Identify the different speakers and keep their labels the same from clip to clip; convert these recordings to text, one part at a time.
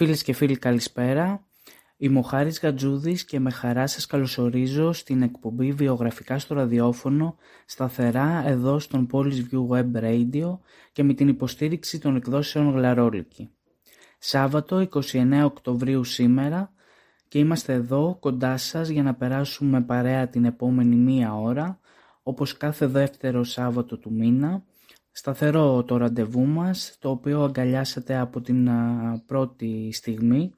Speaker 1: Φίλες και φίλοι καλησπέρα. Είμαι ο Χάρης Γατζούδης και με χαρά σας καλωσορίζω στην εκπομπή βιογραφικά στο ραδιόφωνο σταθερά εδώ στον Polish View Web Radio και με την υποστήριξη των εκδόσεων Γλαρόλικη. Σάββατο 29 Οκτωβρίου σήμερα και είμαστε εδώ κοντά σας για να περάσουμε παρέα την επόμενη μία ώρα όπως κάθε δεύτερο Σάββατο του μήνα σταθερό το ραντεβού μας, το οποίο αγκαλιάσατε από την πρώτη στιγμή.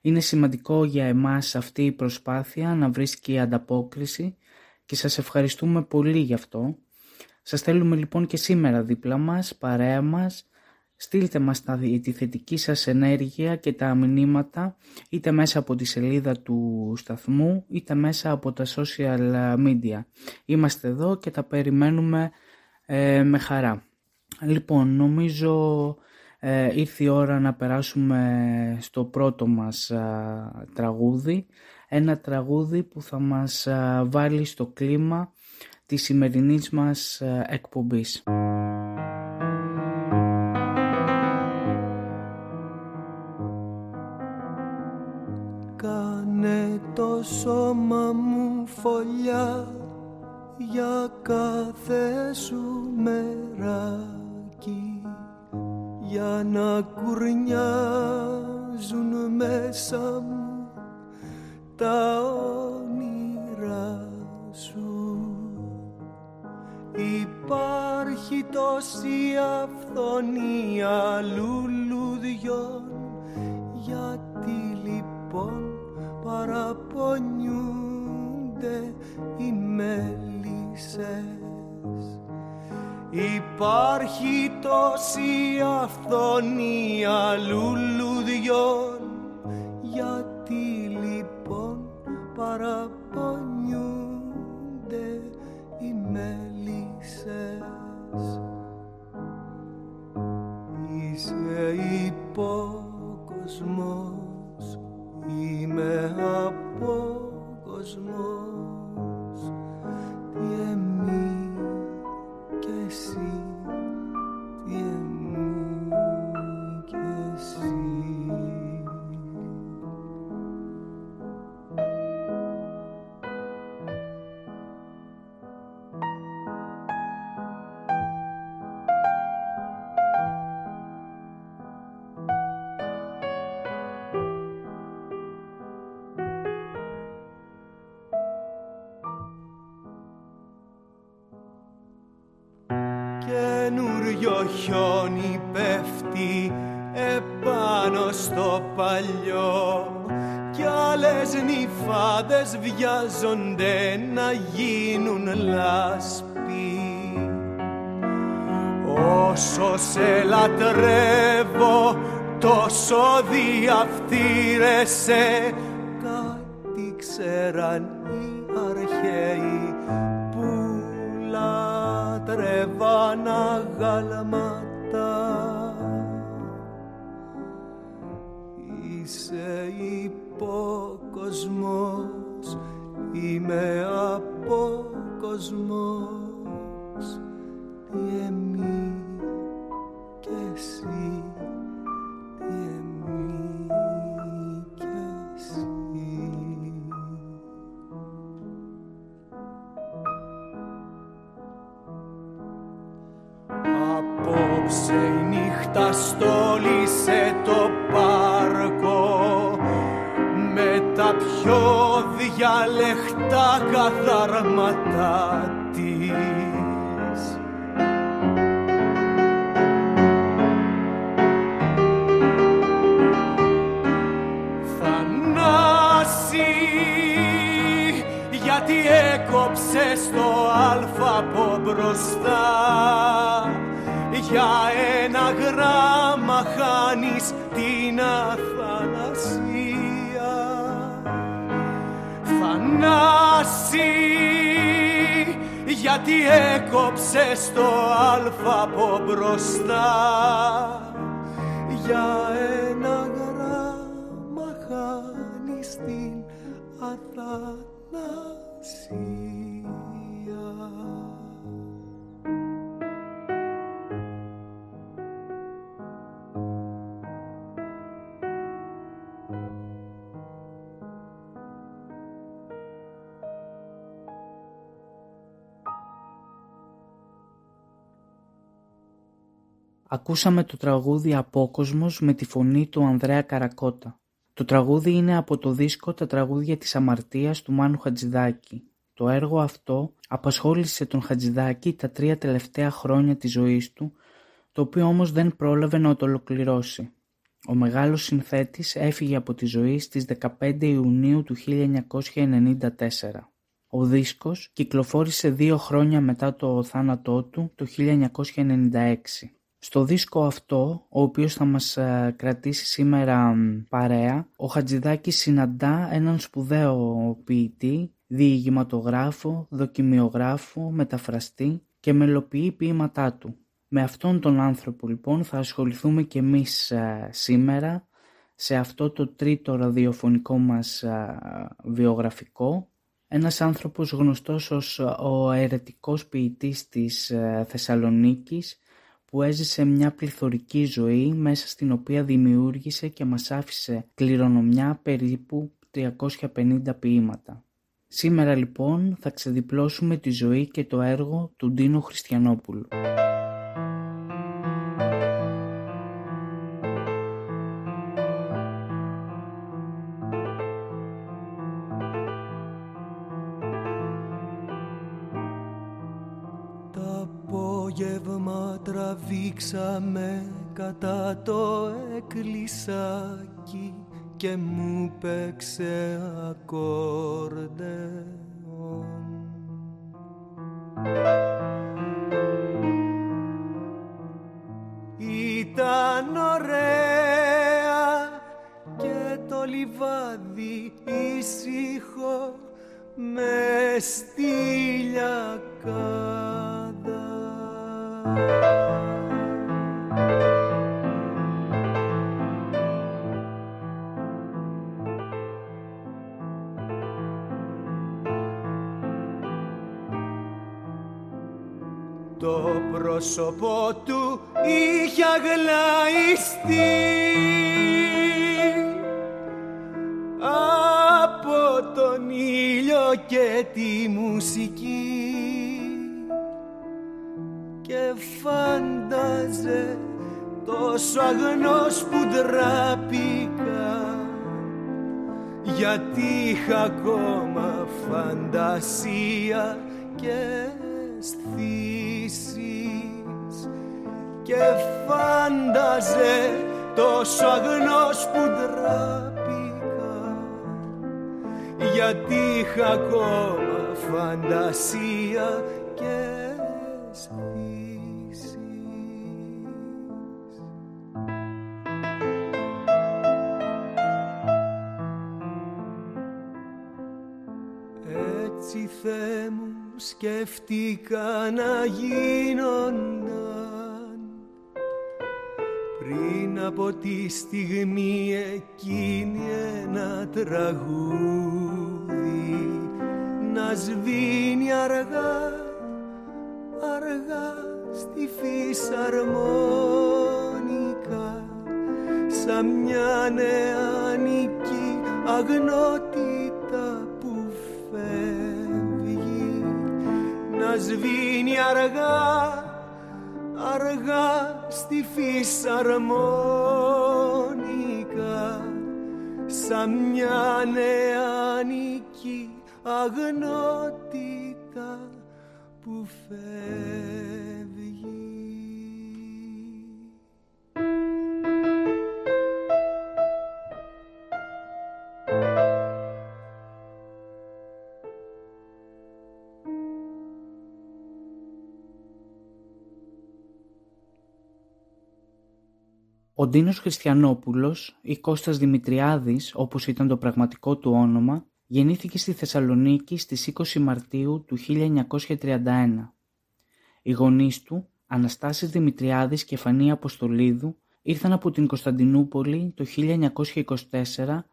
Speaker 1: Είναι σημαντικό για εμάς αυτή η προσπάθεια να βρίσκει ανταπόκριση και σας ευχαριστούμε πολύ γι' αυτό. Σας θέλουμε λοιπόν και σήμερα δίπλα μας, παρέα μας, στείλτε μας τη θετική σας ενέργεια και τα μηνύματα είτε μέσα από τη σελίδα του σταθμού είτε μέσα από τα social media. Είμαστε εδώ και τα περιμένουμε ε, με χαρά. Λοιπόν, νομίζω ε, ήρθε η ώρα να περάσουμε στο πρώτο μας τραγούδι. Ένα τραγούδι που θα μας βάλει στο κλίμα της σημερινής μας εκπομπής.
Speaker 2: Κάνε το σώμα μου φωλιά για κάθε σου μεράκι για να κουρνιάζουν μέσα μου τα όνειρά σου. Υπάρχει τόση αυθονία λουλουδιών γιατί λοιπόν παραπονιούνται οι μέλη Υπάρχει τόση αυθονία λουλουδιών. Γιατί λοιπόν παραπονιούνται οι μέλισσες; Είσαι υπόκοσμος, Απόψε η νύχτα στόλισε το πάρκο με τα πιο διαλεχτά καθαρματά της. Θανάση γιατί έκοψες το αλφα από μπροστά; Για ένα γράμμα χάνεις την αθανασία. Θανάση γιατί έκοψες το αλφα από μπροστά. Για
Speaker 1: Ακούσαμε το τραγούδι «Απόκοσμος» με τη φωνή του Ανδρέα Καρακότα. Το τραγούδι είναι από το δίσκο «Τα τραγούδια της αμαρτίας» του Μάνου Χατζηδάκη. Το έργο αυτό απασχόλησε τον Χατζηδάκη τα τρία τελευταία χρόνια της ζωής του, το οποίο όμως δεν πρόλαβε να το ολοκληρώσει. Ο μεγάλος συνθέτης έφυγε από τη ζωή στις 15 Ιουνίου του 1994. Ο δίσκος κυκλοφόρησε δύο χρόνια μετά το θάνατό του το 1996. Στο δίσκο αυτό, ο οποίος θα μας ε, κρατήσει σήμερα παρέα, ο Χατζηδάκης συναντά έναν σπουδαίο ποιητή, διηγηματογράφο, δοκιμιογράφο, μεταφραστή και μελοποιεί ποίηματά του. Με αυτόν τον άνθρωπο λοιπόν θα ασχοληθούμε και εμείς ε, σήμερα σε αυτό το τρίτο ραδιοφωνικό μας ε, βιογραφικό. Ένας άνθρωπος γνωστός ως ο αιρετικός ποιητής της Θεσσαλονίκης που έζησε μια πληθωρική ζωή μέσα στην οποία δημιούργησε και μας άφησε κληρονομιά περίπου 350 ποίηματα. Σήμερα λοιπόν θα ξεδιπλώσουμε τη ζωή και το έργο του Ντίνου Χριστιανόπουλου.
Speaker 2: Τραβήξαμε κατά το εκκλησάκι και μου παίξε ακόρντεον. Ήταν ωραία και το λιβάδι ήσυχο μες πρόσωπο του είχε αγλαϊστεί. Από τον ήλιο και τη μουσική και φάνταζε τόσο αγνός που ντράπηκα. Γιατί είχα ακόμα φαντασία και φάνταζε τόσο αγνός που ντράπηκα. Γιατί είχα ακόμα φαντασία και Έτσι Θεέ μου σκέφτηκα να γίνονταν πριν από τη στιγμή εκείνη ένα τραγούδι να σβήνει αργά, αργά στη φυσαρμόνικα σαν μια νεανική αγνότητα να σβήνει αργά, αργά στη φυσαρμόνικα σαν μια νεανική αγνότητα που φεύγει.
Speaker 1: Ο Ντίνος Χριστιανόπουλος ή Κώστας Δημητριάδης όπως ήταν το πραγματικό του όνομα γεννήθηκε στη Θεσσαλονίκη στις 20 Μαρτίου του 1931. Οι γονείς του, Αναστάσης Δημητριάδης και Φανή Αποστολίδου, ήρθαν από την Κωνσταντινούπολη το 1924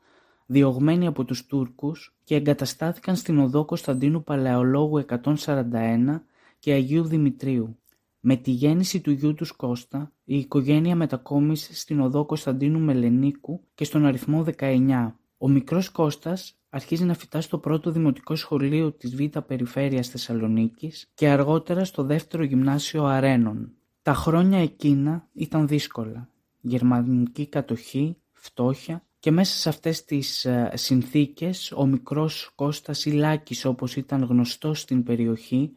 Speaker 1: διωγμένοι από τους Τούρκους και εγκαταστάθηκαν στην οδό Κωνσταντίνου Παλαιολόγου 141 και Αγίου Δημητρίου. Με τη γέννηση του γιού τους Κώστα, η οικογένεια μετακόμισε στην οδό Κωνσταντίνου Μελενίκου και στον αριθμό 19. Ο μικρός Κώστας αρχίζει να φυτά στο πρώτο δημοτικό σχολείο της Β' Περιφέρειας Θεσσαλονίκης και αργότερα στο δεύτερο γυμνάσιο Αρένων. Τα χρόνια εκείνα ήταν δύσκολα. Γερμανική κατοχή, φτώχεια και μέσα σε αυτές τις ε, συνθήκες ο μικρός Κώστας Ιλάκης όπως ήταν γνωστός στην περιοχή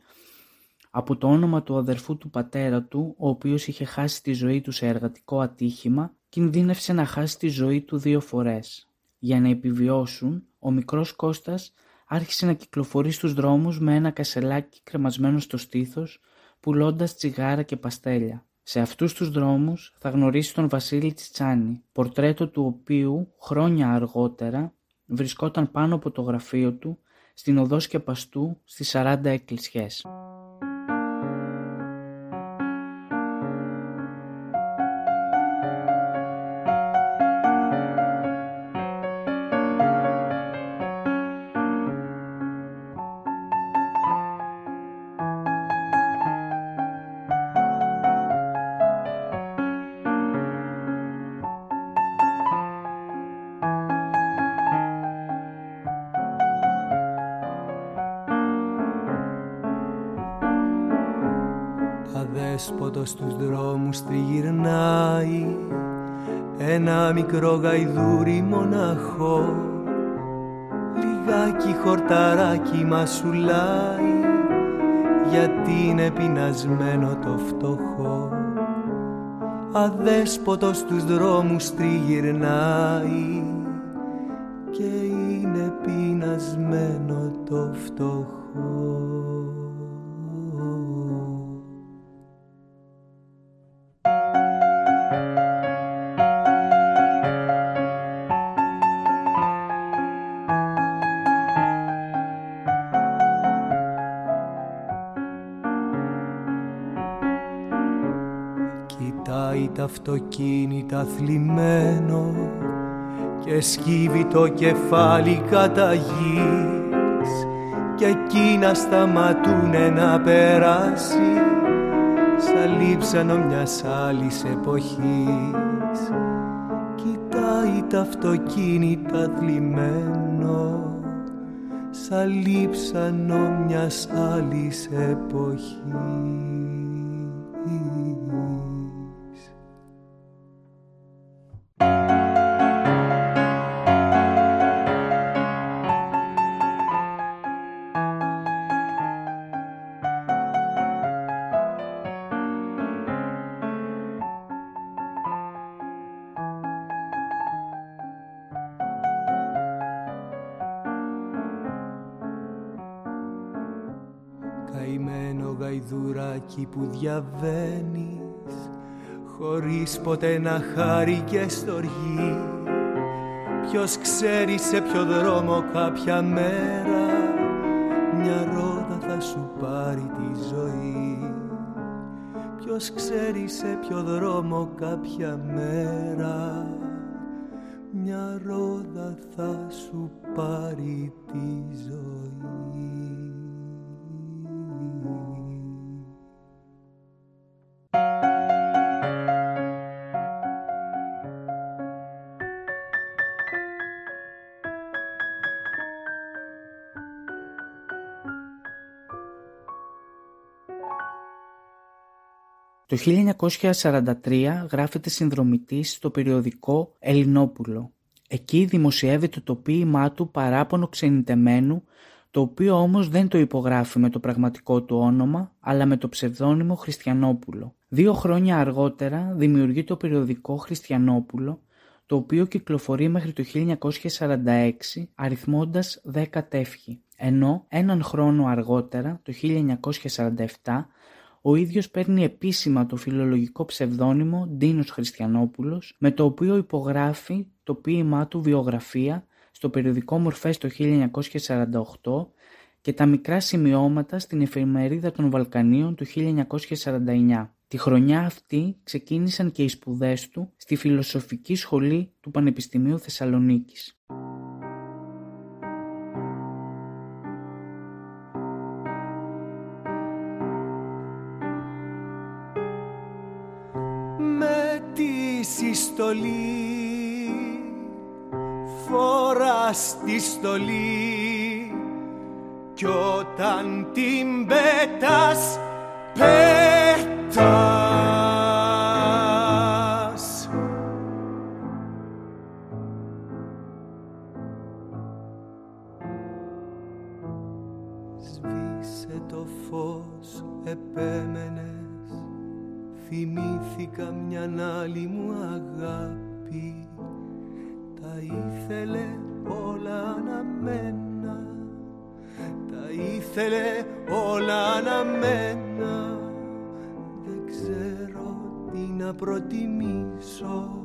Speaker 1: από το όνομα του αδερφού του πατέρα του ο οποίος είχε χάσει τη ζωή του σε εργατικό ατύχημα κινδύνευσε να χάσει τη ζωή του δύο φορές. Για να επιβιώσουν ο μικρός Κώστας άρχισε να κυκλοφορεί στους δρόμους με ένα κασελάκι κρεμασμένο στο στήθος πουλώντας τσιγάρα και παστέλια. Σε αυτούς τους δρόμους θα γνωρίσει τον Βασίλη Τσιτσάνη, πορτρέτο του οποίου χρόνια αργότερα βρισκόταν πάνω από το γραφείο του στην οδό Σκεπαστού στις 40 εκκλησιές.
Speaker 2: Στους δρόμους τριγυρνάει. Ένα μικρό γαϊδούρι μοναχό λιγάκι χορταράκι μασουλάει. Γιατί είναι πεινασμένο το φτωχό. Αδέσποτος στους δρόμους τριγυρνάει και είναι πεινασμένο το φτωχό αυτοκίνητα θλιμμένο και σκύβει το κεφάλι κατά γης και εκείνα σταματούνε να περάσει σαν λείψανο μιας άλλης εποχής. Κοιτάει τα αυτοκίνητα θλιμμένο σαν λείψανο μιας άλλης εποχής που διαβαίνεις χωρίς ποτέ να χάρη και στοργή. Ποιος ξέρει σε ποιο δρόμο κάποια μέρα μια ρόδα θα σου πάρει τη ζωή. Ποιος ξέρει σε ποιο δρόμο κάποια μέρα μια ρόδα θα σου πάρει τη ζωή
Speaker 1: Το 1943 γράφεται συνδρομητής στο περιοδικό Ελληνόπουλο. Εκεί δημοσιεύεται το ποίημά του «Παράπονο ξενιτεμένου», το οποίο όμως δεν το υπογράφει με το πραγματικό του όνομα, αλλά με το ψευδόνυμο Χριστιανόπουλο. Δύο χρόνια αργότερα δημιουργεί το περιοδικό Χριστιανόπουλο, το οποίο κυκλοφορεί μέχρι το 1946 αριθμώντας 10 τεύχη, ενώ έναν χρόνο αργότερα, το 1947, ο ίδιος παίρνει επίσημα το φιλολογικό ψευδόνυμο Ντίνος Χριστιανόπουλος, με το οποίο υπογράφει το ποίημά του βιογραφία στο περιοδικό Μορφές το 1948 και τα μικρά σημειώματα στην εφημερίδα των Βαλκανίων το 1949. Τη χρονιά αυτή ξεκίνησαν και οι σπουδές του στη Φιλοσοφική Σχολή του Πανεπιστημίου Θεσσαλονίκης.
Speaker 2: Στολή. Φοράς τη στολή. Κι όταν την πέτας πέτας να προτιμήσω.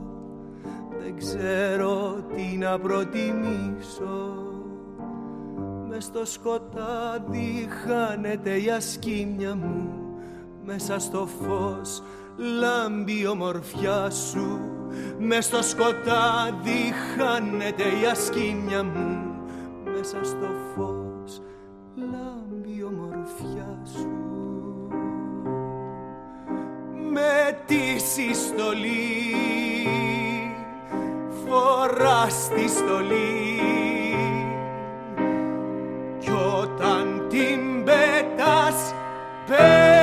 Speaker 2: Δεν ξέρω τι να προτιμήσω. Μες στο σκοτάδι χάνεται η ασκήμια μου. Μέσα στο φως λάμπει η ομορφιά σου. Μες στο σκοτάδι χάνεται η ασκήμια μου. Μέσα στο φως λάμπει Με τη συστολή. Φοράς τη στολή. Στο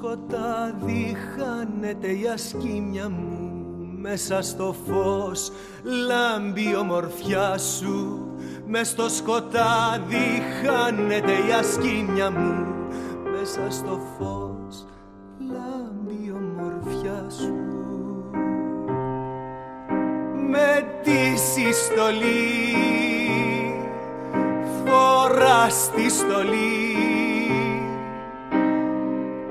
Speaker 2: σκοτάδι χάνεται η ασκήμια μου μέσα στο φως. Λάμπει η ομορφιά σου μες στο σκοτάδι χάνεται η ασκήμια μου μέσα στο φως. Λάμπει η ομορφιά σου. Με τη συστολή φοράς τη στολή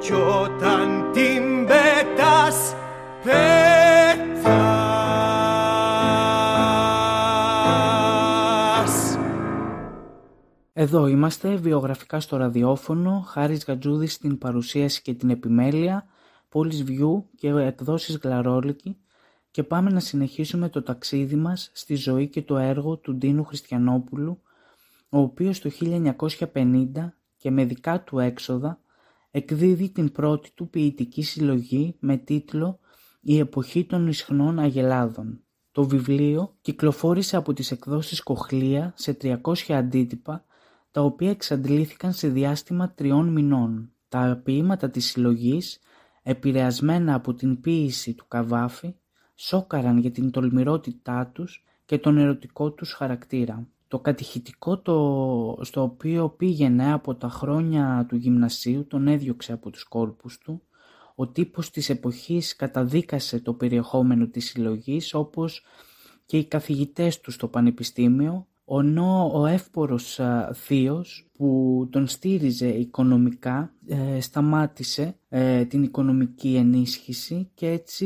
Speaker 2: κι όταν την πέτας πέτας
Speaker 1: Εδώ είμαστε, βιογραφικά στο ραδιόφωνο, Χάρης Γατζούδης στην παρουσίαση και την επιμέλεια, Πόλης Βιού και εκδόσεις Γλαρόλικη. Και πάμε να συνεχίσουμε το ταξίδι μας στη ζωή και το έργο του Ντίνου Χριστιανόπουλου, ο οποίος το 1950 και με δικά του έξοδα εκδίδει την πρώτη του ποιητική συλλογή με τίτλο «Η εποχή των ισχνών αγελάδων». Το βιβλίο κυκλοφόρησε από τις εκδόσεις Κοχλία σε 300 αντίτυπα, τα οποία εξαντλήθηκαν σε διάστημα τριών μηνών. Τα ποίηματα της συλλογής, επηρεασμένα από την ποίηση του Καβάφη, σόκαραν για την τολμηρότητά τους και τον ερωτικό τους χαρακτήρα. Το κατηχητικό το, στο οποίο πήγαινε από τα χρόνια του γυμνασίου τον έδιωξε από τους κόλπους του. Ο τύπος της εποχής καταδίκασε το περιεχόμενο της συλλογής όπως και οι καθηγητές του στο πανεπιστήμιο Ονό ο εύπορος θείος που τον στήριζε οικονομικά ε, σταμάτησε ε, την οικονομική ενίσχυση και έτσι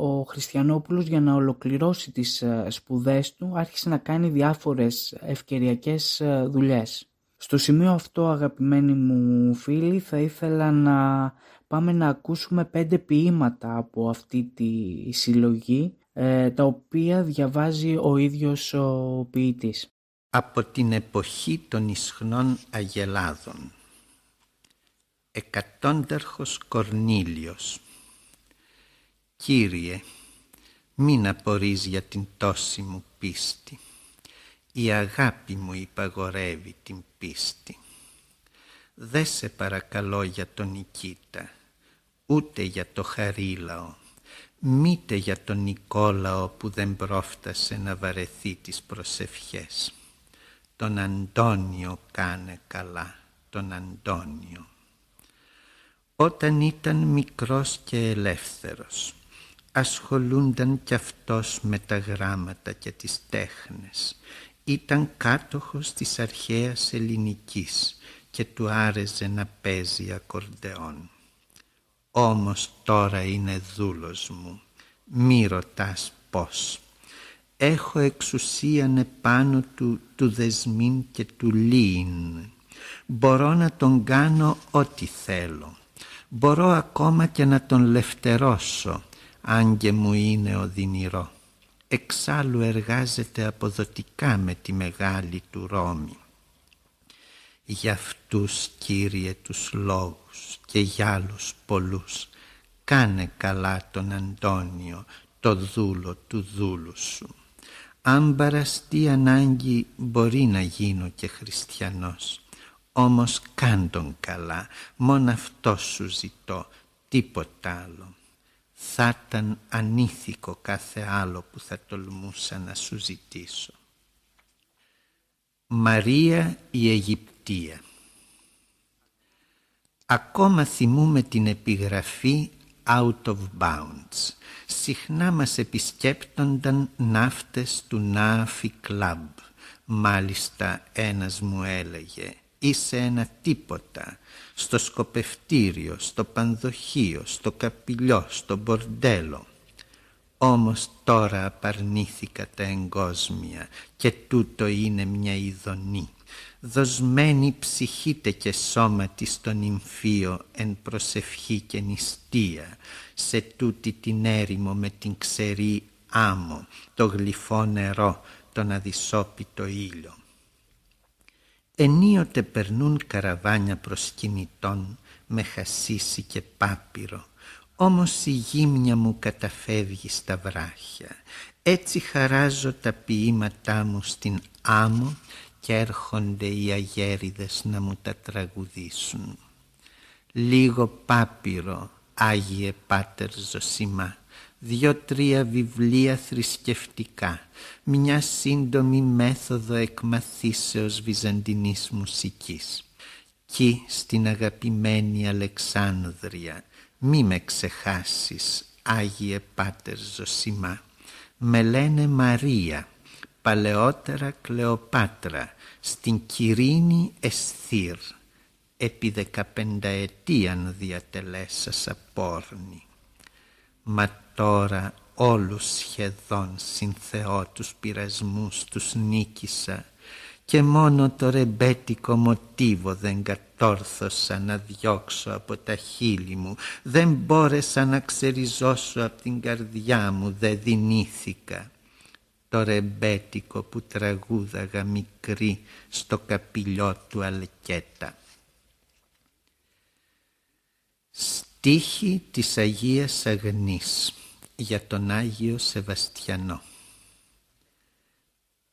Speaker 1: ο Χριστιανόπουλος για να ολοκληρώσει τις ε, σπουδές του άρχισε να κάνει διάφορες ευκαιριακές δουλειές. Στο σημείο αυτό αγαπημένοι μου φίλοι θα ήθελα να πάμε να ακούσουμε πέντε ποίηματα από αυτή τη συλλογή ε, τα οποία διαβάζει ο ίδιος ο ποιητής.
Speaker 3: Από την εποχή των ισχνών αγελάδων Εκατόνταρχος Κορνήλιος Κύριε, μην απορείς για την τόση μου πίστη. Η αγάπη μου υπαγορεύει την πίστη. Δε σε παρακαλώ για τον Νικήτα, ούτε για το Χαρίλαο μήτε για τον Νικόλαο που δεν πρόφτασε να βαρεθεί τις προσευχές. Τον Αντώνιο κάνε καλά, τον Αντώνιο. Όταν ήταν μικρός και ελεύθερος, ασχολούνταν κι αυτός με τα γράμματα και τις τέχνες. Ήταν κάτοχος της αρχαίας ελληνικής και του άρεσε να παίζει ακορντεόν όμως τώρα είναι δούλος μου. Μη ρωτάς πώς. Έχω εξουσίαν επάνω του, του δεσμήν και του λύν. Μπορώ να τον κάνω ό,τι θέλω. Μπορώ ακόμα και να τον λευτερώσω, αν και μου είναι οδυνηρό. Εξάλλου εργάζεται αποδοτικά με τη μεγάλη του Ρώμη. Για αυτούς Κύριε τους λόγους και για άλλους πολλούς κάνε καλά τον Αντώνιο το δούλο του δούλου σου. Αν παραστεί ανάγκη μπορεί να γίνω και χριστιανός όμως κάν τον καλά, μόνο αυτό σου ζητώ, τίποτα άλλο. Θα ήταν ανήθικο κάθε άλλο που θα τολμούσα να σου ζητήσω. Μαρία η Αιγυπτία Ακόμα θυμούμε την επιγραφή out of bounds. Συχνά μας επισκέπτονταν ναύτες του Νάφι Κλαμπ. Μάλιστα ένας μου έλεγε είσαι ένα τίποτα στο σκοπευτήριο, στο πανδοχείο, στο καπηλιό, στο μπορντέλο. Όμως τώρα απαρνήθηκα τα εγκόσμια και τούτο είναι μια ειδονή. Δοσμένη ψυχήτε και σώματι στον νυμφίο εν προσευχή και νηστεία, σε τούτη την έρημο με την ξερή άμμο, το γλυφό νερό, τον αδυσόπιτο ήλιο. Ενίοτε περνούν καραβάνια προσκυνητών με χασίσι και πάπυρο, όμως η γύμνια μου καταφεύγει στα βράχια. Έτσι χαράζω τα ποίηματά μου στην άμμο και έρχονται οι αγέριδες να μου τα τραγουδήσουν. Λίγο πάπυρο, Άγιε Πάτερ Ζωσιμά, δυο-τρία βιβλία θρησκευτικά, μια σύντομη μέθοδο εκμαθήσεως βυζαντινής μουσικής. Κι στην αγαπημένη Αλεξάνδρεια, μη με ξεχάσεις, Άγιε Πάτερ Ζωσιμά. Με λένε Μαρία, παλαιότερα Κλεοπάτρα, στην Κυρίνη Εσθήρ, επί δεκαπενταετίαν διατελέσασα πόρνη. Μα τώρα όλους σχεδόν συν Θεό τους πειρασμούς τους νίκησα και μόνο το ρεμπέτικο μοτίβο δεν κατόρθωσα να διώξω από τα χείλη μου, δεν μπόρεσα να ξεριζώσω από την καρδιά μου, δεν δυνήθηκα. Το ρεμπέτικο που τραγούδαγα μικρή στο καπηλιό του Αλκέτα. Στίχη της Αγίας Αγνής για τον Άγιο Σεβαστιανό.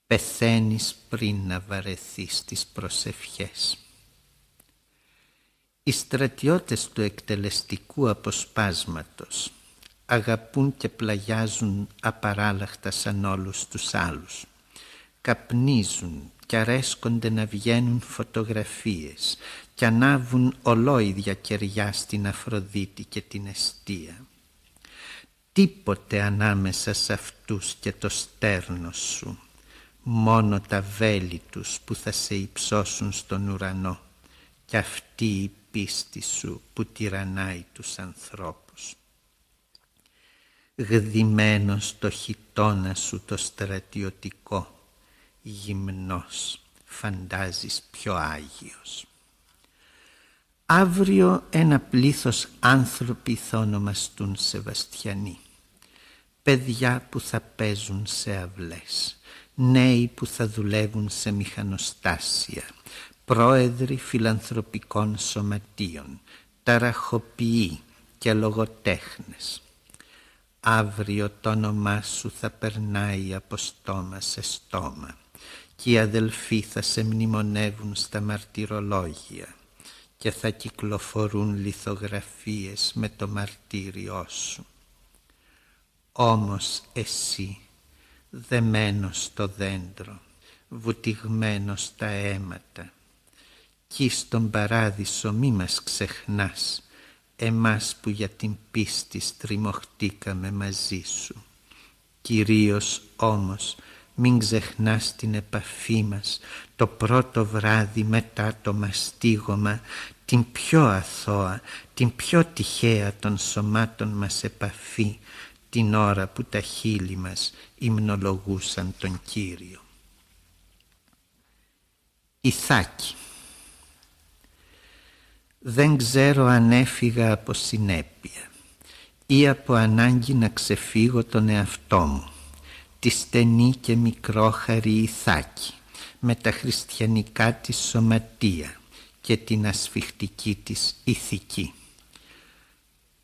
Speaker 3: Πεθαίνεις πριν να βαρεθείς τις προσευχές. Οι στρατιώτες του εκτελεστικού αποσπάσματος αγαπούν και πλαγιάζουν απαράλλαχτα σαν όλους τους άλλους. Καπνίζουν και αρέσκονται να βγαίνουν φωτογραφίες και ανάβουν ολόιδια κεριά στην Αφροδίτη και την Εστία τίποτε ανάμεσα σε αυτούς και το στέρνο σου, μόνο τα βέλη τους που θα σε υψώσουν στον ουρανό και αυτή η πίστη σου που τυραννάει τους ανθρώπους. Γδυμένος στο χιτόνα σου το στρατιωτικό, γυμνός, φαντάζεις πιο Άγιος. Αύριο ένα πλήθος άνθρωποι θα ονομαστούν Σεβαστιανοί. Παιδιά που θα παίζουν σε αυλές, νέοι που θα δουλεύουν σε μηχανοστάσια, πρόεδροι φιλανθρωπικών σωματείων, ταραχοποιοί και λογοτέχνες. Αύριο το όνομά σου θα περνάει από στόμα σε στόμα και οι αδελφοί θα σε μνημονεύουν στα μαρτυρολόγια και θα κυκλοφορούν λιθογραφίες με το μαρτύριό σου. Όμως εσύ, δεμένος στο δέντρο, βουτυγμένος στα αίματα, κι στον παράδεισο μη μας ξεχνάς, εμάς που για την πίστη στριμωχτήκαμε μαζί σου. Κυρίως όμως μην ξεχνάς την επαφή μας το πρώτο βράδυ μετά το μαστίγωμα την πιο αθώα, την πιο τυχαία των σωμάτων μας επαφή την ώρα που τα χείλη μας υμνολογούσαν τον Κύριο. Ιθάκη Δεν ξέρω αν έφυγα από συνέπεια ή από ανάγκη να ξεφύγω τον εαυτό μου, τη στενή και μικρόχαρη Ιθάκη, με τα χριστιανικά της σωματεία, και την ασφιχτική της ηθική.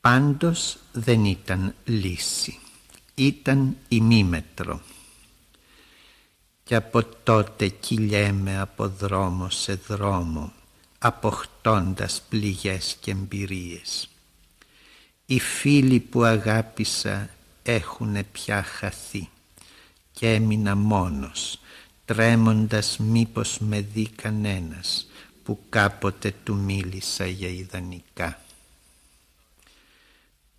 Speaker 3: Πάντως δεν ήταν λύση, ήταν ημίμετρο. Και από τότε κυλιέμαι από δρόμο σε δρόμο, αποκτώντας πληγές και εμπειρίες. Οι φίλοι που αγάπησα έχουνε πια χαθεί και έμεινα μόνος, τρέμοντας μήπως με δει κανένας που κάποτε του μίλησα για ιδανικά.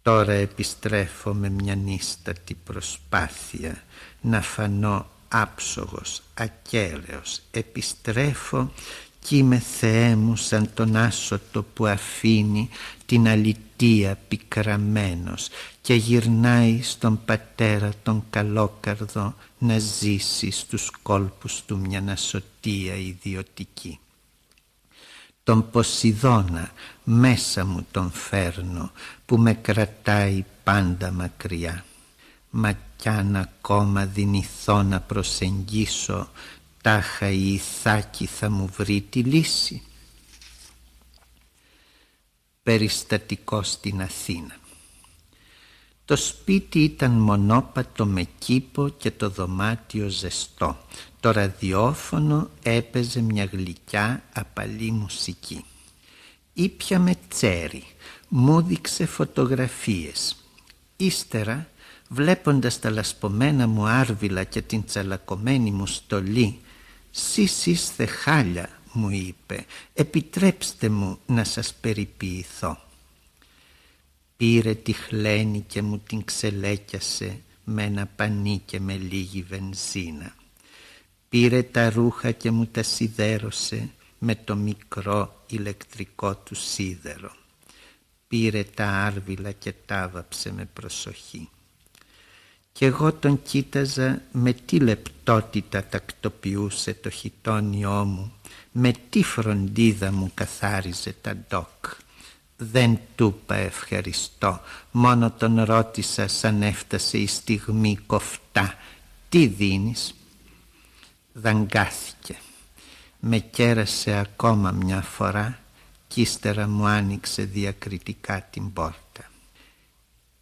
Speaker 3: Τώρα επιστρέφω με μια νύστατη προσπάθεια να φανώ άψογος, ακέραιος. Επιστρέφω κι είμαι Θεέ μου σαν τον άσωτο που αφήνει την αλητία πικραμένος και γυρνάει στον πατέρα τον καλόκαρδο να ζήσει στους κόλπους του μια νασωτία ιδιωτική. Τον Ποσειδώνα μέσα μου τον φέρνω που με κρατάει πάντα μακριά. Μα κι αν ακόμα δυνηθώ να προσεγγίσω τάχα η Ιθάκη θα μου βρει τη λύση. Περιστατικό στην Αθήνα. Το σπίτι ήταν μονόπατο με κήπο και το δωμάτιο ζεστό. Το ραδιόφωνο έπαιζε μια γλυκιά απαλή μουσική. Ήπια με τσέρι, μου δείξε φωτογραφίες. Ύστερα, βλέποντας τα λασπωμένα μου άρβιλα και την τσαλακωμένη μου στολή, «Σεις είστε χάλια», μου είπε, «επιτρέψτε μου να σας περιποιηθώ». Πήρε τη χλένη και μου την ξελέκιασε με ένα πανί και με λίγη βενζίνα. Πήρε τα ρούχα και μου τα σιδέρωσε με το μικρό ηλεκτρικό του σίδερο. Πήρε τα άρβιλα και τα βάψε με προσοχή. Κι εγώ τον κοίταζα με τι λεπτότητα τακτοποιούσε το χιτόνιό μου, με τι φροντίδα μου καθάριζε τα ντόκ. Δεν του είπα ευχαριστώ, μόνο τον ρώτησα σαν έφτασε η στιγμή κοφτά. Τι δίνεις; Δαγκάθηκε. Με κέρασε ακόμα μια φορά κι ύστερα μου άνοιξε διακριτικά την πόρτα.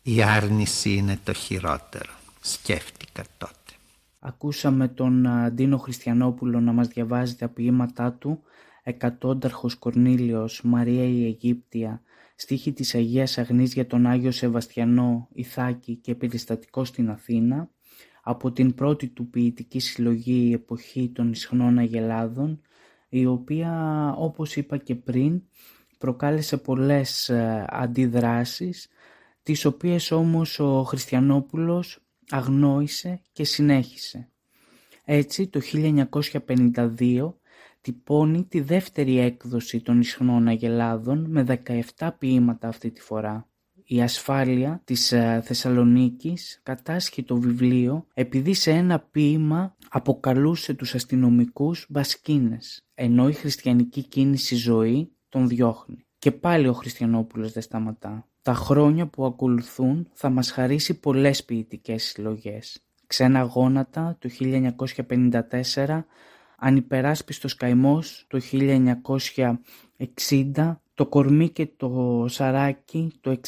Speaker 3: Η άρνηση είναι το χειρότερο, σκέφτηκα τότε.
Speaker 1: Ακούσαμε τον Αντίνο Χριστιανόπουλο να μας διαβάζει τα ποίηματά του «Εκατόνταρχος Κορνήλιος, Μαρία η Αιγύπτια», στίχη της Αγίας Αγνής για τον Άγιο Σεβαστιανό, Ιθάκη και περιστατικό στην Αθήνα, από την πρώτη του ποιητική συλλογή «Η εποχή των ισχνών αγελάδων», η οποία, όπως είπα και πριν, προκάλεσε πολλές ε, αντιδράσεις, τις οποίες όμως ο Χριστιανόπουλος αγνόησε και συνέχισε. Έτσι, το 1952 τυπώνει τη δεύτερη έκδοση των Ισχνών Αγελάδων με 17 ποίηματα αυτή τη φορά. Η ασφάλεια της ε, Θεσσαλονίκης κατάσχει το βιβλίο επειδή σε ένα ποίημα αποκαλούσε τους αστυνομικούς μπασκίνες, ενώ η χριστιανική κίνηση ζωή τον διώχνει. Και πάλι ο Χριστιανόπουλος δεν σταματά. Τα χρόνια που ακολουθούν θα μας χαρίσει πολλές ποιητικές συλλογές. Ξένα γόνατα το 1954 Ανυπεράσπιστος καημός το 1960, το κορμί και το σαράκι το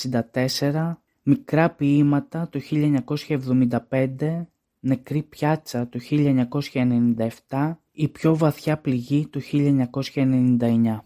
Speaker 1: 1964, μικρά ποίηματα το 1975, νεκρή πιάτσα το 1997, η πιο βαθιά πληγή το 1999.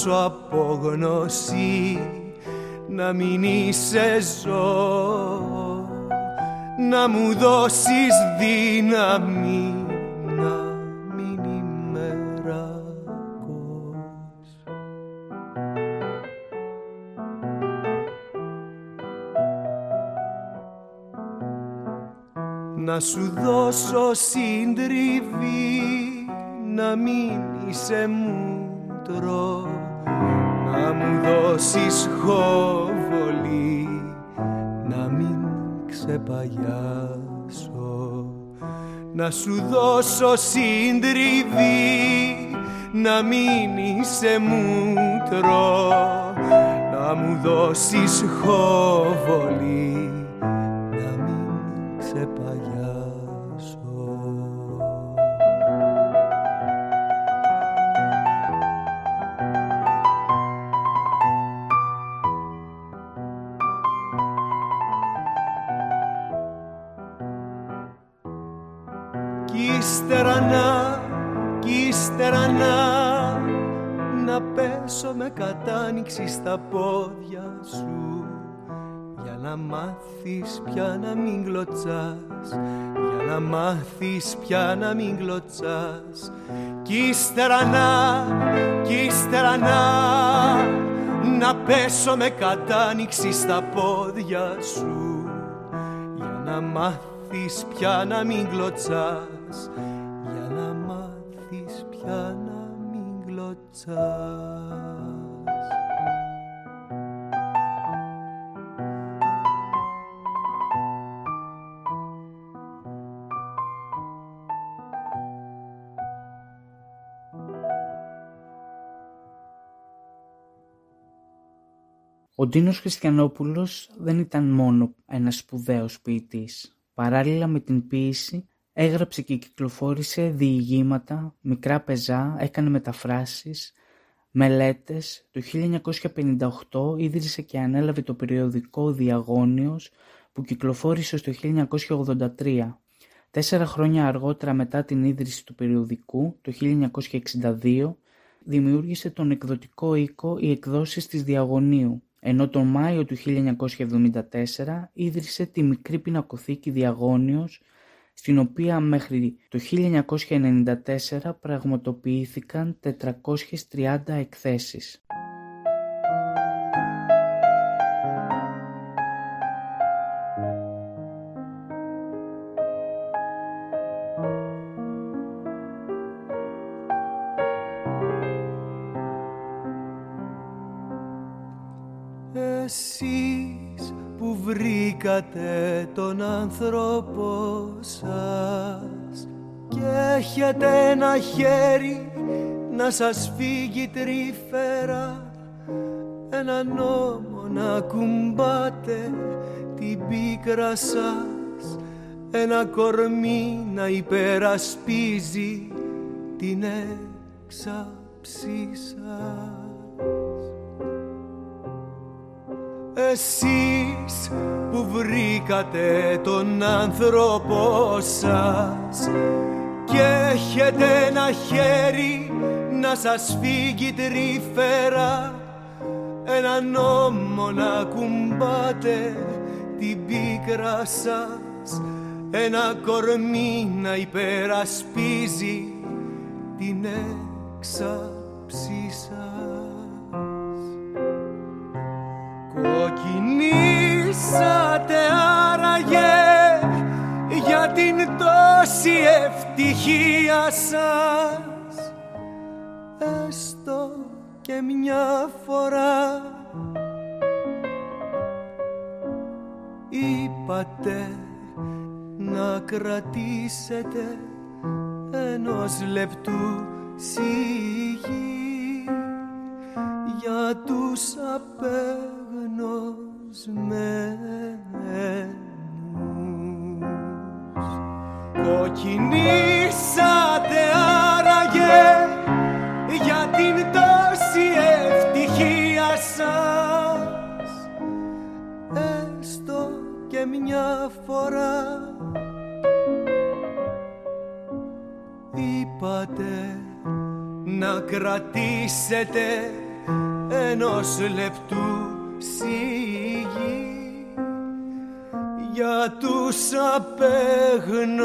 Speaker 2: σου απόγνωση να μην είσαι ζω να μου δώσεις δύναμη να μην είμαι. Να σου δώσω σύντριβη να μην είσαι μούτρο δώσεις χόβολη να μην ξεπαγιάσω. Να σου δώσω συντριβή να μην είσαι μούτρο. Να μου δώσεις χόβολη να πέσω με κατάνοιξη στα πόδια σου. Για να μάθεις πια να μην γλωτσάς για να μάθεις πια να μην γλωτσάς. Κι ύστερα να, κι ύστερα να να πέσω με κατάνοιξη στα πόδια σου. Για να μάθεις πια να μην γλωτσάς
Speaker 1: ο Ντίνος Χριστιανόπουλος δεν ήταν μόνο ένας σπουδαίος ποιητής. Παράλληλα με την ποίηση Έγραψε και κυκλοφόρησε διηγήματα, μικρά πεζά, έκανε μεταφράσεις, μελέτες. Το 1958 ίδρυσε και ανέλαβε το περιοδικό «Διαγώνιος» που κυκλοφόρησε στο 1983. Τέσσερα χρόνια αργότερα μετά την ίδρυση του περιοδικού, το 1962, δημιούργησε τον εκδοτικό οίκο «Οι εκδόσεις της Διαγωνίου», ενώ τον Μάιο του 1974 ίδρυσε τη μικρή πινακοθήκη «Διαγώνιος» στην οποία μέχρι το 1994 πραγματοποιήθηκαν 430 εκθέσεις.
Speaker 2: Βρήκατε τον άνθρωπο σας και έχετε ένα χέρι να σας φύγει τρυφέρα ένα νόμο να κουμπάτε την πίκρα σας. Ένα κορμί να υπερασπίζει την έξαψή σας Εσείς που βρήκατε τον άνθρωπο σας και έχετε ένα χέρι να σας φύγει τρυφέρα ένα νόμο να κουμπάτε την πίκρα σας ένα κορμί να υπερασπίζει την έξαψή σας τόση ευτυχία σας έστω και μια φορά είπατε να κρατήσετε ενός λεπτού σιγή για τους απεγνωσμένους. Κοκκινήσατε άραγε για την τόση ευτυχία σας. Έστω και μια φορά. Είπατε να κρατήσετε ενός λεπτού σιγή για τους απεγνωσμένους.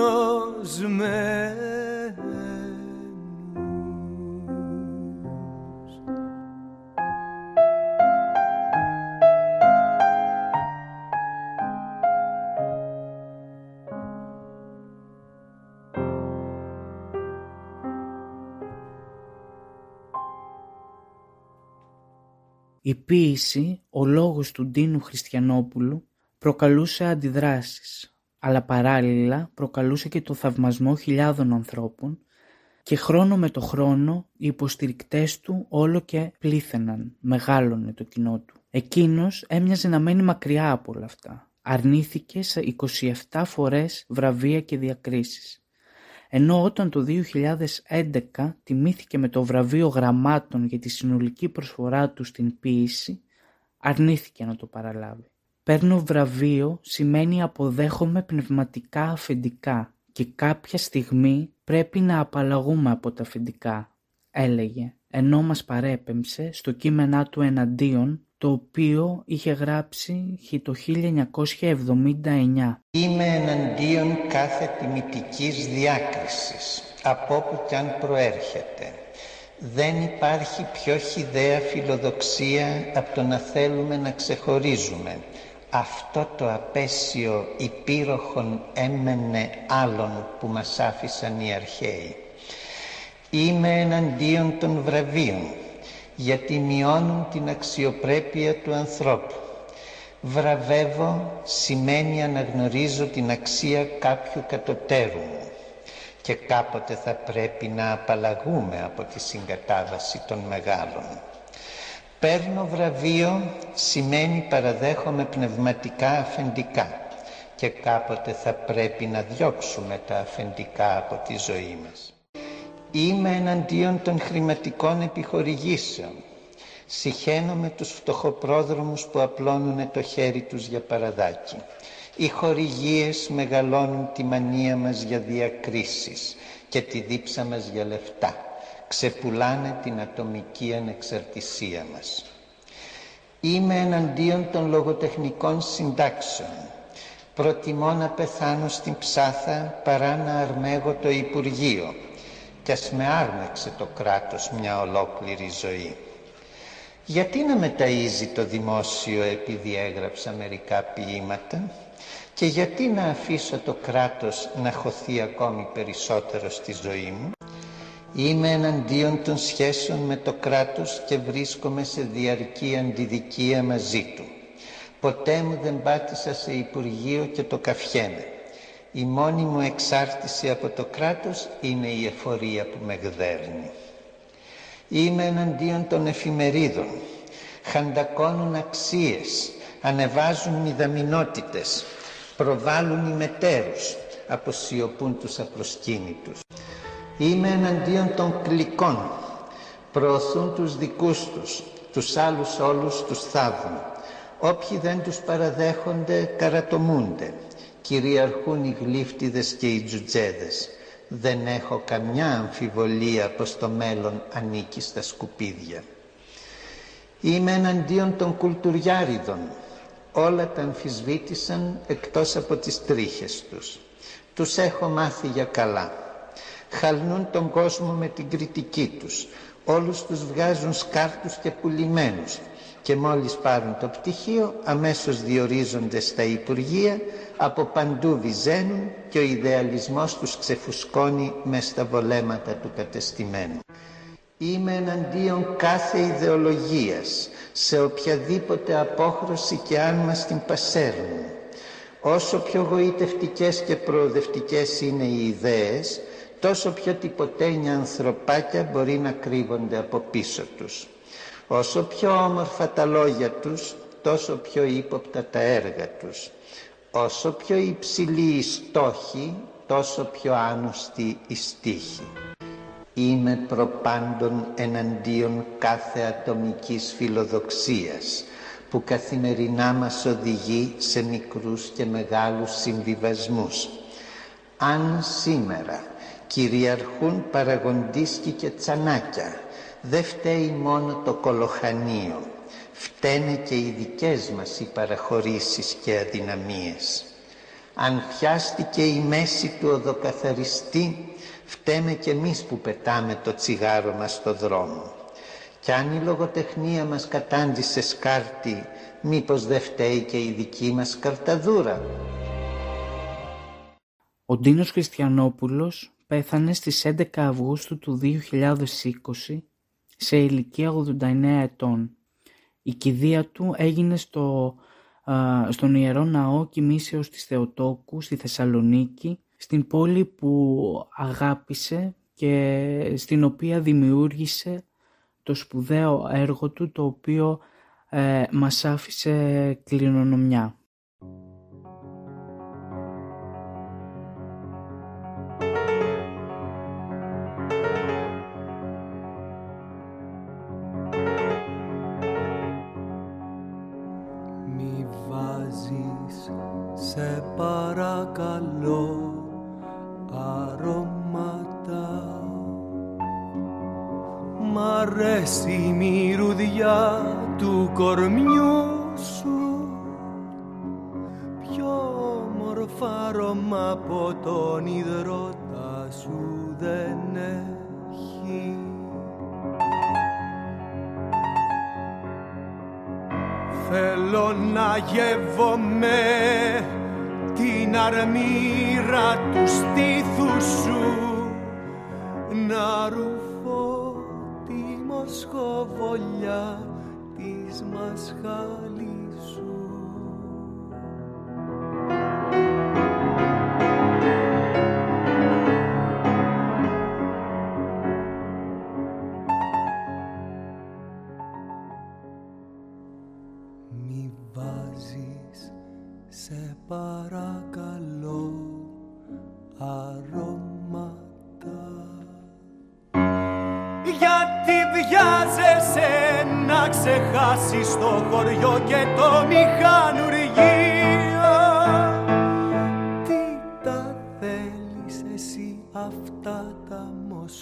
Speaker 1: Η ποίηση, ο λόγος του Ντίνου Χριστιανόπουλου προκαλούσε αντιδράσεις, αλλά παράλληλα προκαλούσε και το θαυμασμό χιλιάδων ανθρώπων και χρόνο με το χρόνο οι υποστηρικτές του όλο και πλήθαιναν, μεγάλωνε το κοινό του. Εκείνος έμοιαζε να μένει μακριά από όλα αυτά. Αρνήθηκε σε 27 φορές βραβεία και διακρίσεις. Ενώ όταν το 2011 τιμήθηκε με το βραβείο γραμμάτων για τη συνολική προσφορά του στην ποίηση, αρνήθηκε να το παραλάβει. Παίρνω βραβείο σημαίνει αποδέχομαι πνευματικά αφεντικά και κάποια στιγμή πρέπει να απαλλαγούμε από τα αφεντικά, έλεγε, ενώ μας παρέπεμψε στο κείμενά του εναντίον το οποίο είχε γράψει το 1979.
Speaker 3: Είμαι εναντίον κάθε τιμητικής διάκρισης, από όπου κι αν προέρχεται. Δεν υπάρχει πιο χιδαία φιλοδοξία από το να θέλουμε να ξεχωρίζουμε. Αυτό το απέσιο υπήροχον έμενε άλλων που μας άφησαν οι αρχαίοι. Είμαι εναντίον των βραβείων, γιατί μειώνουν την αξιοπρέπεια του ανθρώπου. Βραβεύω σημαίνει αναγνωρίζω την αξία κάποιου κατωτέρου μου και κάποτε θα πρέπει να απαλλαγούμε από τη συγκατάβαση των μεγάλων. Παίρνω βραβείο σημαίνει παραδέχομαι πνευματικά αφεντικά και κάποτε θα πρέπει να διώξουμε τα αφεντικά από τη ζωή μας. Είμαι εναντίον των χρηματικών επιχορηγήσεων. Συχαίνομαι τους φτωχοπρόδρομους που απλώνουν το χέρι τους για παραδάκι. Οι χορηγίες μεγαλώνουν τη μανία μας για διακρίσεις και τη δίψα μας για λεφτά. Ξεπουλάνε την ατομική ανεξαρτησία μας. Είμαι εναντίον των λογοτεχνικών συντάξεων. Προτιμώ να πεθάνω στην ψάθα παρά να αρμέγω το Υπουργείο κι ας με άρμεξε το κράτος μια ολόκληρη ζωή. Γιατί να μεταΐζει το δημόσιο επειδή έγραψα μερικά ποίηματα και γιατί να αφήσω το κράτος να χωθεί ακόμη περισσότερο στη ζωή μου; Είμαι εναντίον των σχέσεων με το κράτος και βρίσκομαι σε διαρκή αντιδικία μαζί του. Ποτέ μου δεν πάτησα σε Υπουργείο και το καφιέμαι. Η μόνη μου εξάρτηση από το κράτος είναι η εφορία που με γδέρνει. Είμαι εναντίον των εφημερίδων. Χαντακώνουν αξίες, ανεβάζουν μηδαμινότητες, προβάλλουν ημετέρους, αποσιωπούν τους απροσκύνητους. Είμαι εναντίον των κλικών. Προωθούν τους δικούς τους, τους άλλους όλους τους θάβουν. Όποιοι δεν τους παραδέχονται καρατομούνται κυριαρχούν οι γλύφτιδες και οι τζουτζέδες. Δεν έχω καμιά αμφιβολία πως το μέλλον ανήκει στα σκουπίδια. Είμαι εναντίον των κουλτουριάριδων. Όλα τα αμφισβήτησαν εκτός από τις τρίχες τους. Τους έχω μάθει για καλά. Χαλνούν τον κόσμο με την κριτική τους. Όλους τους βγάζουν σκάρτους και πουλημένους και μόλις πάρουν το πτυχίο αμέσως διορίζονται στα Υπουργεία από παντού βυζένουν και ο ιδεαλισμός τους ξεφουσκώνει μες στα βολέματα του κατεστημένου. Είμαι εναντίον κάθε ιδεολογίας σε οποιαδήποτε απόχρωση και αν μας την πασέρνουν. Όσο πιο γοητευτικές και προοδευτικές είναι οι ιδέες, τόσο πιο τυποτένια ανθρωπάκια μπορεί να κρύβονται από πίσω τους. Όσο πιο όμορφα τα λόγια τους, τόσο πιο ύποπτα τα έργα τους. Όσο πιο υψηλή η στόχη, τόσο πιο άνοστη η στίχη. Είμαι προπάντων εναντίον κάθε ατομικής φιλοδοξίας που καθημερινά μας οδηγεί σε μικρούς και μεγάλους συμβιβασμούς. Αν σήμερα κυριαρχούν παραγοντίσκοι και τσανάκια δεν φταίει μόνο το κολοχανίο, φταίνε και οι δικές μας οι παραχωρήσεις και αδυναμίες. Αν πιάστηκε η μέση του οδοκαθαριστή, φταίμε και εμείς που πετάμε το τσιγάρο μας στο δρόμο. Κι αν η λογοτεχνία μας κατάντησε σκάρτη, μήπως δεν φταίει και η δική μας καρταδούρα;
Speaker 1: Ο Ντίνος Χριστιανόπουλος πέθανε στις 11 Αυγούστου του 2020 σε ηλικία 89 ετών. Η κηδεία του έγινε στο, στον Ιερό Ναό Κοιμήσεως της Θεοτόκου στη Θεσσαλονίκη, στην πόλη που αγάπησε και στην οποία δημιούργησε το σπουδαίο έργο του το οποίο ε, μας άφησε κληρονομιά.
Speaker 2: μοίρα τους στήθους σου να ρουφώ τη μοσχοβολιά της μασχάλης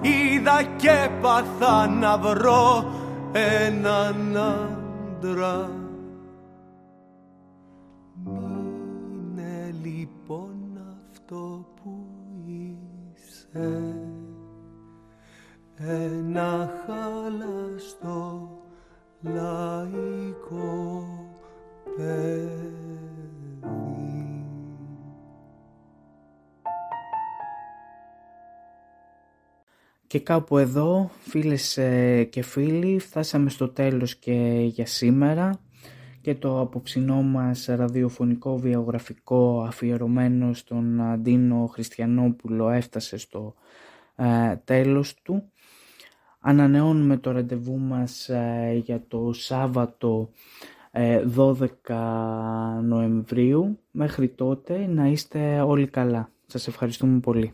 Speaker 2: είδα και παθά να βρω έναν άντρα. Μείνε λοιπόν αυτό που είσαι. Ένα χάλαστο λαϊκό παιδί
Speaker 1: Και κάπου εδώ, φίλες ε, και φίλοι, φτάσαμε στο τέλος και για σήμερα και το απόψινό μας ραδιοφωνικό βιογραφικό αφιερωμένο στον Αντίνο Χριστιανόπουλο έφτασε στο ε, τέλος του. Ανανεώνουμε το ραντεβού μας ε, για το Σάββατο 12 Νοεμβρίου. Μέχρι τότε να είστε όλοι καλά. Σας ευχαριστούμε πολύ.